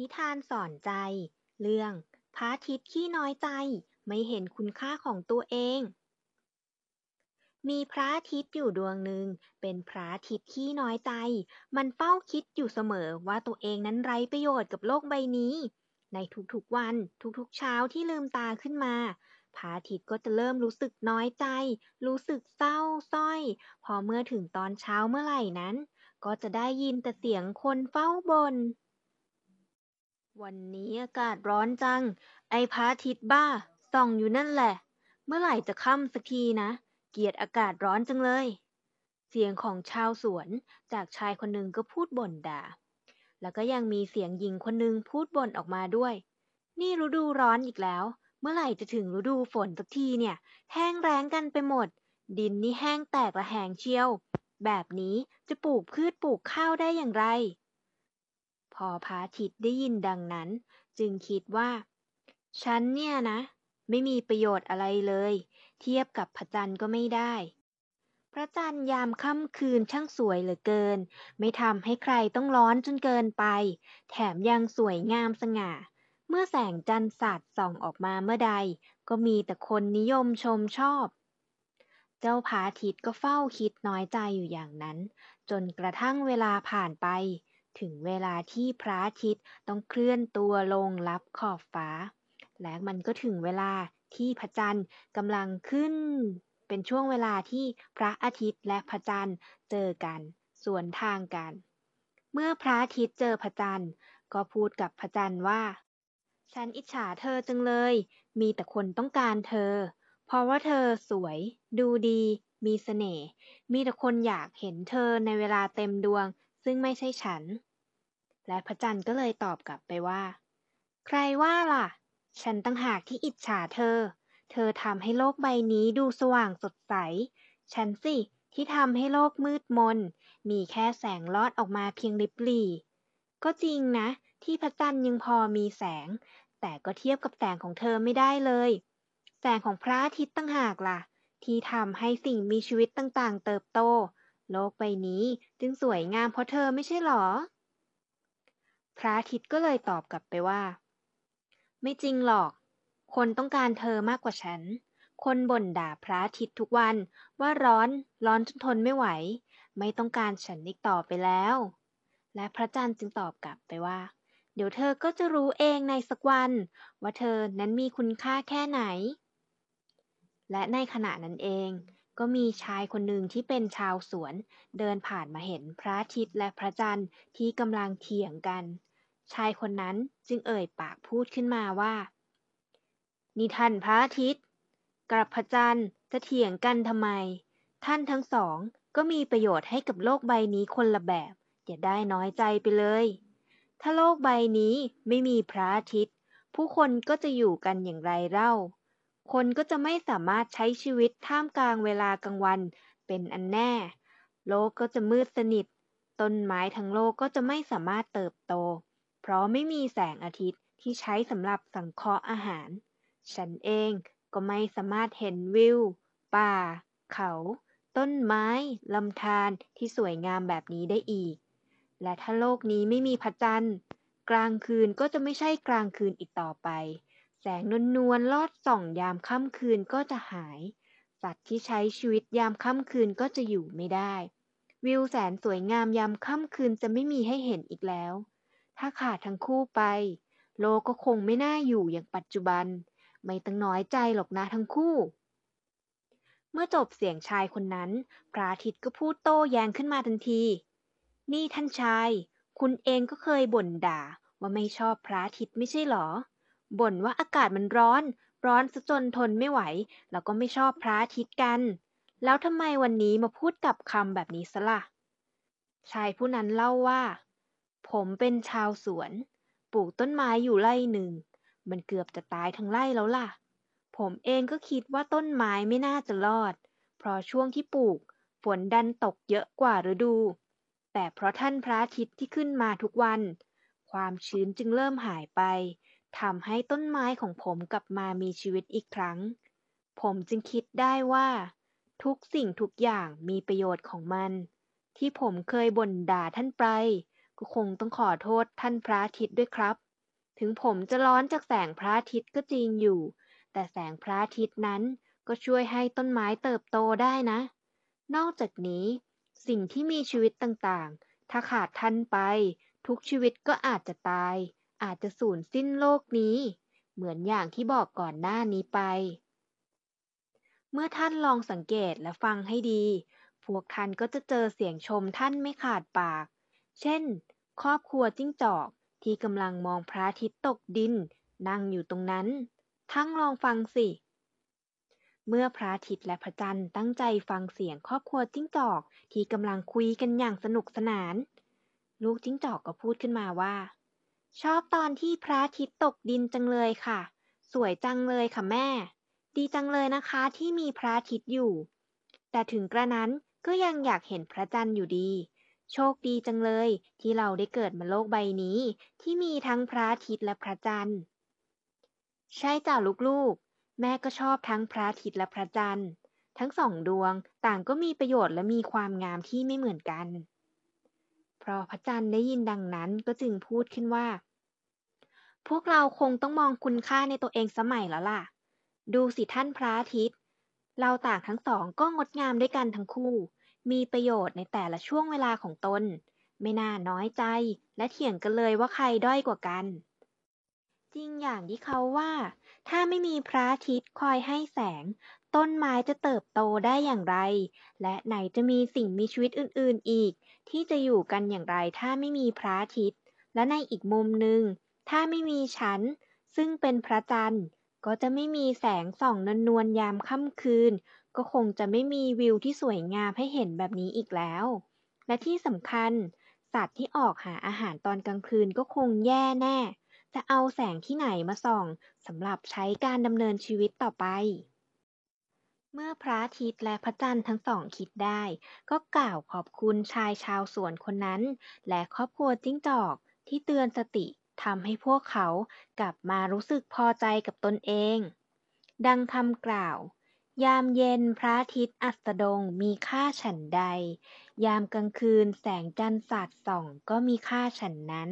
นิทานสอนใจ เรื่องพระอาทิตย์ขี้น้อยใจ ไม่เห็นคุณค่าของตัวเอง มีพระอาทิตย์อยู่ดวงหนึ่ง เป็นพระอาทิตย์ขี้น้อยใจ มันเฝ้าคิดอยู่เสมอว่าตัวเองนั้นไร้ประโยชน์กับโลกใบนี้ ในทุกๆวัน ทุกๆเช้าที่ลืมตาขึ้นมาพระอาทิตย์ก็จะเริ่มรู้สึกน้อยใจ รู้สึกเศร้าสร้อย พอเมื่อถึงตอนเช้าเมื่อไหร่นั้น ก็จะได้ยินแต่เสียงคนเฝ้าบ่น วันนี้อากาศร้อนจัง ไอ้พระอาทิตย์บ้า ส่องอยู่นั่นแหละ เมื่อไหร่จะค่ำสักทีนะ เกลียดอากาศร้อนจังเลย เสียงของชาวสวนจากชายคนหนึ่งก็พูดบ่นด่า แล้วก็ยังมีเสียงหญิงคนหนึ่งพูดบ่นออกมาด้วย นี่ฤดูร้อนอีกแล้ว เมื่อไหร่จะถึงฤดูฝนสักทีเนี่ย แห้งแล้งกันไปหมด ดินนี่แห้งแตกระแหงเชียว แบบนี้จะปลูกพืชปลูกข้าวได้อย่างไร อพระอาทิตย์ได้ยินดังนั้น จึงคิดว่า ฉันเนี่ยนะ ไม่มีประโยชน์อะไรเลย เทียบกับพระจันทร์ก็ไม่ได้ พระจันทร์ยามค่ำคืนช่างสวยเหลือเกิน ไม่ทำให้ใครต้องร้อนจนเกินไป แถมยังสวยงามสง่า เมื่อแสงจันทร์สาดส่องออกมาเมื่อใด ก็มีแต่คนนิยมชมชอบเจ้าพาทิตก็เฝ้าคิดน้อยใจอยู่อย่างนั้น จนกระทั่งเวลาผ่านไป ถึงเวลาที่พระอาทิตย์ต้องเคลื่อนตัวลงลับขอบฟ้า และมันก็ถึงเวลาที่พระจันทร์กำลังขึ้น เป็นช่วงเวลาที่พระอาทิตย์และพระจันทร์เจอกันสวนทางกัน เมื่อพระอาทิตย์เจอพระจันทร์ ก็พูดกับพระจันทร์ว่า ฉันอิจฉาเธอจังเลย มีแต่คนต้องการเธอ เพราะว่าเธอสวย ดูดี มีเสน่ห์ มีแต่คนอยากเห็นเธอในเวลาเต็มดวง ซึ่งไม่ใช่ฉัน และพระจันทร์ก็เลยตอบกลับไปว่า ใครว่าล่ะ ฉันตั้งหากที่อิจฉาเธอ เธอทำให้โลกใบนี้ดูสว่างสดใส ฉันสิที่ทำให้โลกมืดมน มีแค่แสงลอดออกมาเพียงริบหรี่ ก็จริงนะ ที่พระจันทร์ยังพอมีแสง แต่ก็เทียบกับแสงของเธอไม่ได้เลย แสงของพระอาทิตย์ตั้งหากล่ะ ที่ทำให้สิ่งมีชีวิตต่างๆ เติบโต โลกใบนี้จึงสวยงามเพราะเธอไม่ใช่หรอ พระอาทิตย์ก็เลยตอบกลับไปว่า ไม่จริงหรอก คนต้องการเธอมากกว่าฉัน คนบ่นด่าพระอาทิตย์ทุกวันว่าร้อน ร้อนจนทนไม่ไหว ไม่ต้องการฉันอีกต่อไปแล้ว และพระจันทร์จึงตอบกลับไปว่า เดี๋ยวเธอก็จะรู้เองในสักวัน ว่าเธอนั้นมีคุณค่าแค่ไหนและในขณะนั้นเอง ก็มีชายคนหนึ่งที่เป็นชาวสวน เดินผ่านมาเห็นพระอาทิตย์และพระจันทร์ที่กำลังเถียงกัน ชายคนนั้นจึงเอ่ยปากพูดขึ้นมาว่า นี่ท่านพระอาทิตย์ กับพระจันทร์จะเถียงกันทำไม ท่านทั้งสองก็มีประโยชน์ให้กับโลกใบนี้คนละแบบ อย่าได้น้อยใจไปเลย ถ้าโลกใบนี้ไม่มีพระอาทิตย์ ผู้คนก็จะอยู่กันอย่างไรเล่า คนก็จะไม่สามารถใช้ชีวิตท่ามกลางเวลากลางวันเป็นอันแน่ โลกก็จะมืดสนิท ต้นไม้ทั้งโลกก็จะไม่สามารถเติบโต เพราะไม่มีแสงอาทิตย์ที่ใช้สำหรับสังเคราะห์อาหาร ฉันเองก็ไม่สามารถเห็นวิว ป่า เขา ต้นไม้ลำธารที่สวยงามแบบนี้ได้อีก และถ้าโลกนี้ไม่มีพระจันทร์ กลางคืนก็จะไม่ใช่กลางคืนอีกต่อไป แสงนวลๆลอดส่องยามค่ำคืนก็จะหาย สัตว์ที่ใช้ชีวิตยามค่ำคืนก็จะอยู่ไม่ได้ วิวแสนสวยงามยามค่ำคืนจะไม่มีให้เห็นอีกแล้ว ถ้าขาดทั้งคู่ไป โลกก็คงไม่น่าอยู่อย่างปัจจุบัน ไม่ต้องน้อยใจหรอกนะทั้งคู่ เมื่อจบเสียงชายคนนั้น พระอาทิตย์ก็พูดโต้แย้งขึ้นมาทันที นี่ท่านชาย คุณเองก็เคยบ่นด่าว่าไม่ชอบพระอาทิตย์ไม่ใช่หรอ บ่นว่าอากาศมันร้อน ร้อนซะจนทนไม่ไหว แล้วก็ไม่ชอบพระอาทิตย์กัน แล้วทำไมวันนี้มาพูดกับคำแบบนี้ซะละ่ะ ชายผู้นั้นเล่าว่า ผมเป็นชาวสวน ปลูกต้นไม้อยู่ไร่หนึ่ง มันเกือบจะตายทั้งไร่แล้วล่ะ ผมเองก็คิดว่าต้นไม้ไม่น่าจะรอด เพราะช่วงที่ปลูก ฝนดันตกเยอะกว่าฤดู แต่เพราะท่านพระอาทิตย์ที่ขึ้นมาทุกวัน ความชื้นจึงเริ่มหายไป ทำให้ต้นไม้ของผมกลับมามีชีวิตอีกครั้ง ผมจึงคิดได้ว่า ทุกสิ่งทุกอย่างมีประโยชน์ของมัน ที่ผมเคยบ่นด่าท่านไป ก็คงต้องขอโทษท่านพระอาทิตย์ด้วยครับ ถึงผมจะร้อนจากแสงพระอาทิตย์ก็จริงอยู่ แต่แสงพระอาทิตย์นั้นก็ช่วยให้ต้นไม้เติบโตได้นะ นอกจากนี้ สิ่งที่มีชีวิตต่างๆ ถ้าขาดท่านไป ทุกชีวิตก็อาจจะตาย อาจจะสูญสิ้นโลกนี้ เหมือนอย่างที่บอกก่อนหน้านี้ไป เมื่อท่านลองสังเกตและฟังให้ดี พวกท่านก็จะเจอเสียงชมท่านไม่ขาดปาก เช่น ครอบครัวจิ้งจอกที่กำลังมองพระอาทิตย์ตกดิน นั่งอยู่ตรงนั้น ทั้งลองฟังสิ เมื่อพระอาทิตย์และพระจันทร์ตั้งใจฟังเสียงครอบครัวจิ้งจอกที่กำลังคุยกันอย่างสนุกสนาน ลูกจิ้งจอกก็พูดขึ้นมาว่า ชอบตอนที่พระอาทิตย์ตกดินจังเลยค่ะ สวยจังเลยค่ะแม่ ดีจังเลยนะคะที่มีพระอาทิตย์อยู่ แต่ถึงกระนั้นก็ยังอยากเห็นพระจันทร์อยู่ดี โชคดีจังเลยที่เราได้เกิดมาโลกใบนี้ ที่มีทั้งพระอาทิตย์และพระจันทร์ ใช่จ้ะลูกๆ แม่ก็ชอบทั้งพระอาทิตย์และพระจันทร์ ทั้งสองดวงต่างก็มีประโยชน์และมีความงามที่ไม่เหมือนกัน พอพระจันทร์ได้ยินดังนั้นก็จึงพูดขึ้นว่า พวกเราคงต้องมองคุณค่าในตัวเองสมัยแล้วล่ะ ดูสิท่านพระอาทิตย์ เราต่างทั้งสองก็งดงามด้วยกันทั้งคู่ มีประโยชน์ในแต่ละช่วงเวลาของตน ไม่น่าน้อยใจและเถียงกันเลยว่าใครด้อยกว่ากัน จริงอย่างที่เขาว่า ถ้าไม่มีพระอาทิตย์คอยให้แสง ต้นไม้จะเติบโตได้อย่างไร และไหนจะมีสิ่งมีชีวิตอื่นๆอีก ที่จะอยู่กันอย่างไรถ้าไม่มีพระอาทิตย์ และในอีกมุมหนึ่งถ้าไม่มีฉัน ซึ่งเป็นพระจันทร์ ก็จะไม่มีแสงส่องนวลๆยามค่ำคืน ก็คงจะไม่มีวิวที่สวยงามให้เห็นแบบนี้อีกแล้ว และที่สำคัญ สัตว์ที่ออกหาอาหารตอนกลางคืนก็คงแย่แน่ จะเอาแสงที่ไหนมาส่องสำหรับใช้การดำเนินชีวิตต่อไป เมื่อพระอาทิตย์และพระจันทร์ทั้งสองคิดได้ ก็กล่าวขอบคุณชายชาวสวนคนนั้น และครอบครัวจิ้งจอกที่เตือนสติทำให้พวกเขากลับมารู้สึกพอใจกับตนเอง ดังคำกล่าว ยามเย็นพระอาทิตย์อัสดงมีค่าฉันใด ยามกลางคืนแสงจันทร์สาดส่องก็มีค่าฉันนั้น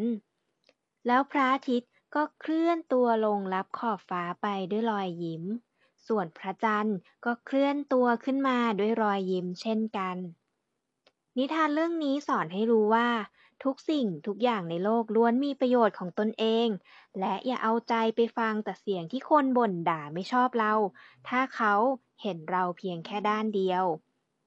แล้วพระอาทิตย์ก็เคลื่อนตัวลงรับขอบฟ้าไปด้วยรอยยิ้ม ส่วนพระจันทร์ก็เคลื่อนตัวขึ้นมาด้วยรอยยิ้มเช่นกัน นิทานเรื่องนี้สอนให้รู้ว่า ทุกสิ่งทุกอย่างในโลกล้วนมีประโยชน์ของตนเอง และอย่าเอาใจไปฟังแต่เสียงที่คนบ่นด่าไม่ชอบเรา ถ้าเขาเห็นเราเพียงแค่ด้านเดียว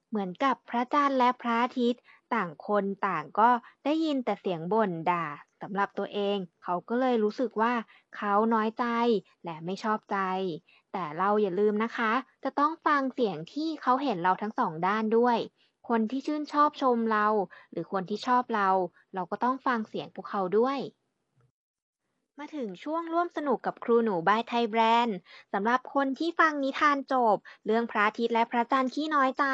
เหมือนกับพระจันทร์และพระอาทิตย์ ต่างคนต่างก็ได้ยินแต่เสียงบ่นด่า สำหรับตัวเอง เขาก็เลยรู้สึกว่าเขาน้อยใจและไม่ชอบใจ แต่เราอย่าลืมนะคะ จะต้องฟังเสียงที่เขาเห็นเราทั้งสองด้านด้วย คนที่ชื่นชอบชมเรา หรือคนที่ชอบเรา เราก็ต้องฟังเสียงพวกเขาด้วย มาถึงช่วงร่วมสนุกกับครูหนูบายไทยแบรนด์สำหรับคนที่ฟังนิทานจบ เรื่องพระอาทิตย์และพระจันทร์ขี้น้อยใจ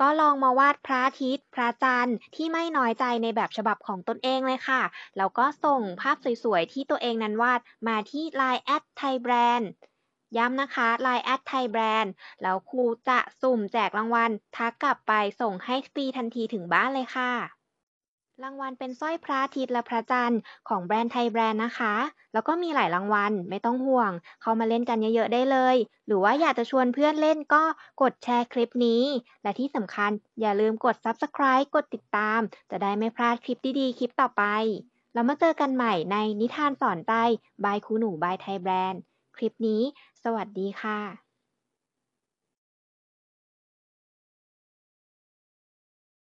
ก็ลองมาวาดพระอาทิตย์ พระจันทร์ที่ไม่น้อยใจในแบบฉบับของตนเองเลยค่ะแล้วก็ส่งภาพสวยๆ ที่ตัวเองนั้นวาดมาที่ Line add ไทยแบรนด์ย้ำนะคะ Line แอดไทยแบรนด์แล้วครูจะสุ่มแจกรางวัลทักกลับไปส่งให้ฟรีทันทีถึงบ้านเลยค่ะ รางวัลเป็นสร้อยพระอาทิตย์และพระจันทร์ของแบรนด์ไทยแบรนด์นะคะ แล้วก็มีหลายรางวัลไม่ต้องห่วง เข้ามาเล่นกันเยอะๆได้เลย หรือว่าอยากจะชวนเพื่อนเล่นก็กดแชร์คลิปนี้ และที่สำคัญอย่าลืมกด Subscribe กดติดตาม จะได้ไม่พลาดคลิปดีๆคลิปต่อไปแล้วมาเจอกันใหม่ในนิทานสอนใจ by ครูหนู by ไทยแบรนด์ คลิปนี้ สวัสดีค่ะ